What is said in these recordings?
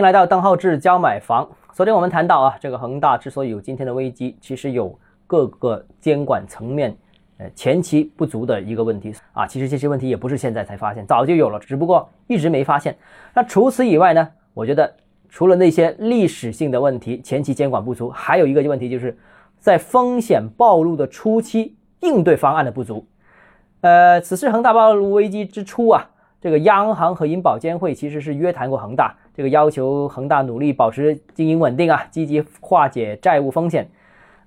迎来到邓浩志教买房。昨天我们谈到啊，这个恒大之所以有今天的危机，其实有各个监管层面呃前期不足的一个问题啊。其实这些问题也不是现在才发现，早就有了，只不过一直没发现。那除此以外呢，我觉得除了那些历史性的问题，前期监管不足，还有一个问题就是在风险暴露的初期应对方案的不足。呃，此次恒大暴露危机之初啊。这个央行和银保监会其实是约谈过恒大，这个要求恒大努力保持经营稳定啊，积极化解债务风险。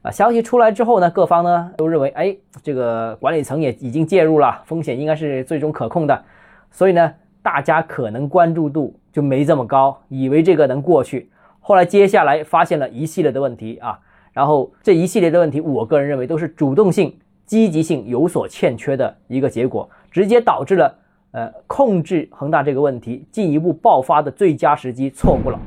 啊，消息出来之后呢，各方呢都认为，哎，这个管理层也已经介入了，风险应该是最终可控的，所以呢，大家可能关注度就没这么高，以为这个能过去。后来接下来发现了一系列的问题啊，然后这一系列的问题，我个人认为都是主动性、积极性有所欠缺的一个结果，直接导致了。呃，控制恒大这个问题进一步爆发的最佳时机错过了。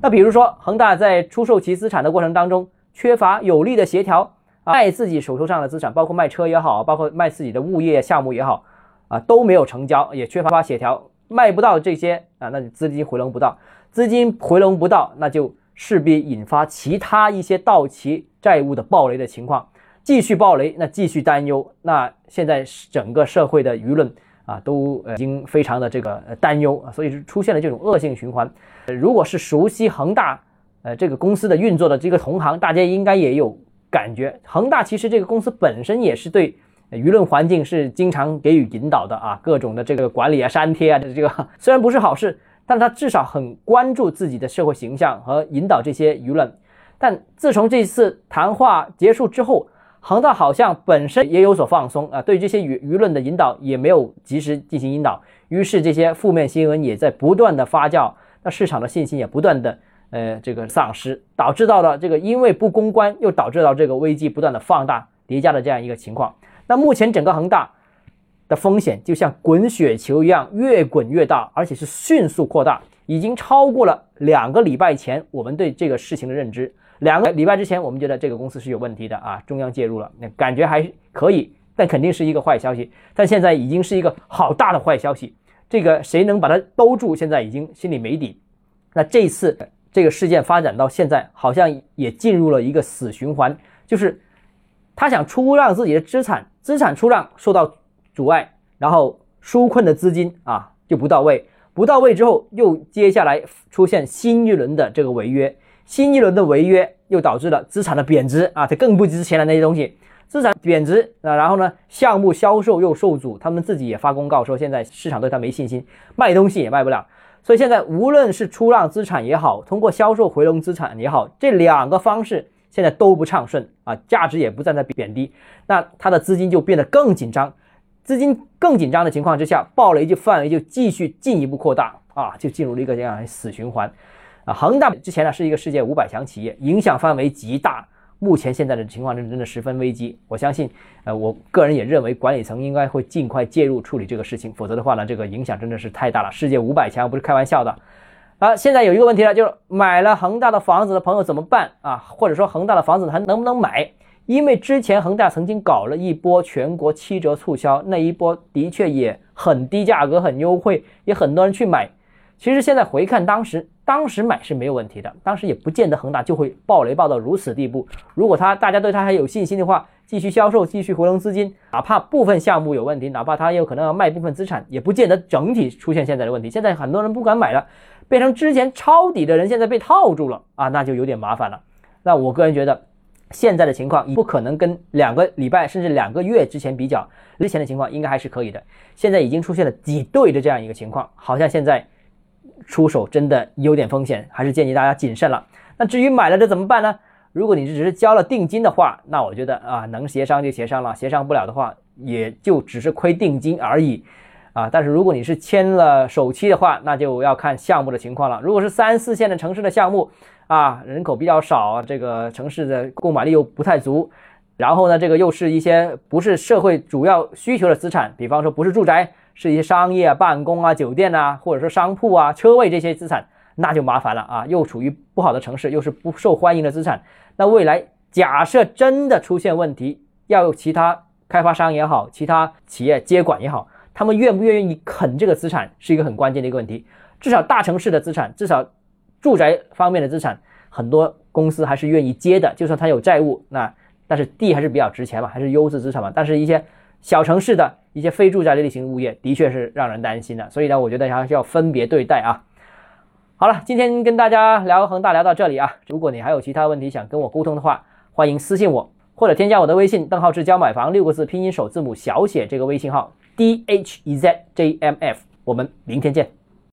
那比如说，恒大在出售其资产的过程当中，缺乏有力的协调，卖自己手头上的资产，包括卖车也好，包括卖自己的物业项目也好，啊都没有成交，也缺乏协调，卖不到这些啊，那资金回笼不到，资金回笼不到，那就势必引发其他一些到期债务的暴雷的情况，继续暴雷，那继续担忧，那现在整个社会的舆论。啊，都已经非常的这个担忧，所以是出现了这种恶性循环。如果是熟悉恒大呃这个公司的运作的这个同行，大家应该也有感觉。恒大其实这个公司本身也是对舆论环境是经常给予引导的啊，各种的这个管理啊、删帖啊，这这个虽然不是好事，但他至少很关注自己的社会形象和引导这些舆论。但自从这次谈话结束之后，恒大好像本身也有所放松啊，对这些舆舆论的引导也没有及时进行引导，于是这些负面新闻也在不断的发酵，那市场的信心也不断的呃这个丧失，导致到了这个因为不公关，又导致到这个危机不断的放大叠加的这样一个情况。那目前整个恒大的风险就像滚雪球一样，越滚越大，而且是迅速扩大，已经超过了两个礼拜前我们对这个事情的认知。两个礼拜之前，我们觉得这个公司是有问题的啊，中央介入了，那感觉还可以，但肯定是一个坏消息。但现在已经是一个好大的坏消息，这个谁能把它兜住？现在已经心里没底。那这次这个事件发展到现在，好像也进入了一个死循环，就是他想出让自己的资产，资产出让受到阻碍，然后纾困的资金啊就不到位，不到位之后，又接下来出现新一轮的这个违约。新一轮的违约又导致了资产的贬值啊，它更不值钱的那些东西，资产贬值啊，然后呢，项目销售又受阻，他们自己也发公告说现在市场对他没信心，卖东西也卖不了，所以现在无论是出让资产也好，通过销售回笼资产也好，这两个方式现在都不畅顺啊，价值也不断在贬低，那他的资金就变得更紧张，资金更紧张的情况之下，暴雷就范围就继续进一步扩大啊，就进入了一个这样死循环。啊，恒大之前呢是一个世界五百强企业，影响范围极大。目前现在的情况真真的十分危机。我相信，呃，我个人也认为管理层应该会尽快介入处理这个事情，否则的话呢，这个影响真的是太大了。世界五百强不是开玩笑的。啊，现在有一个问题了，就是买了恒大的房子的朋友怎么办啊？或者说恒大的房子还能不能买？因为之前恒大曾经搞了一波全国七折促销，那一波的确也很低价格，很优惠，也很多人去买。其实现在回看当时。当时买是没有问题的，当时也不见得恒大就会暴雷暴到如此地步。如果他大家对他还有信心的话，继续销售，继续回笼资金，哪怕部分项目有问题，哪怕他有可能要卖部分资产，也不见得整体出现现在的问题。现在很多人不敢买了，变成之前抄底的人现在被套住了啊，那就有点麻烦了。那我个人觉得，现在的情况不可能跟两个礼拜甚至两个月之前比较，之前的情况应该还是可以的。现在已经出现了挤兑的这样一个情况，好像现在。出手真的有点风险，还是建议大家谨慎了。那至于买了这怎么办呢？如果你只是交了定金的话，那我觉得啊，能协商就协商了，协商不了的话，也就只是亏定金而已啊。但是如果你是签了首期的话，那就要看项目的情况了。如果是三四线的城市的项目啊，人口比较少，这个城市的购买力又不太足，然后呢，这个又是一些不是社会主要需求的资产，比方说不是住宅。是一些商业、办公啊、酒店啊，或者说商铺啊、车位这些资产，那就麻烦了啊！又处于不好的城市，又是不受欢迎的资产。那未来假设真的出现问题，要有其他开发商也好，其他企业接管也好，他们愿不愿意啃这个资产，是一个很关键的一个问题。至少大城市的资产，至少住宅方面的资产，很多公司还是愿意接的，就算他有债务，那但是地还是比较值钱嘛，还是优质资产嘛。但是一些小城市的一些非住宅类型物业，的确是让人担心的。所以呢，我觉得还是要分别对待啊。好了，今天跟大家聊恒大聊到这里啊。如果你还有其他问题想跟我沟通的话，欢迎私信我，或者添加我的微信“邓浩志教买房”六个字拼音首字母小写这个微信号 d h e z j m f。我们明天见。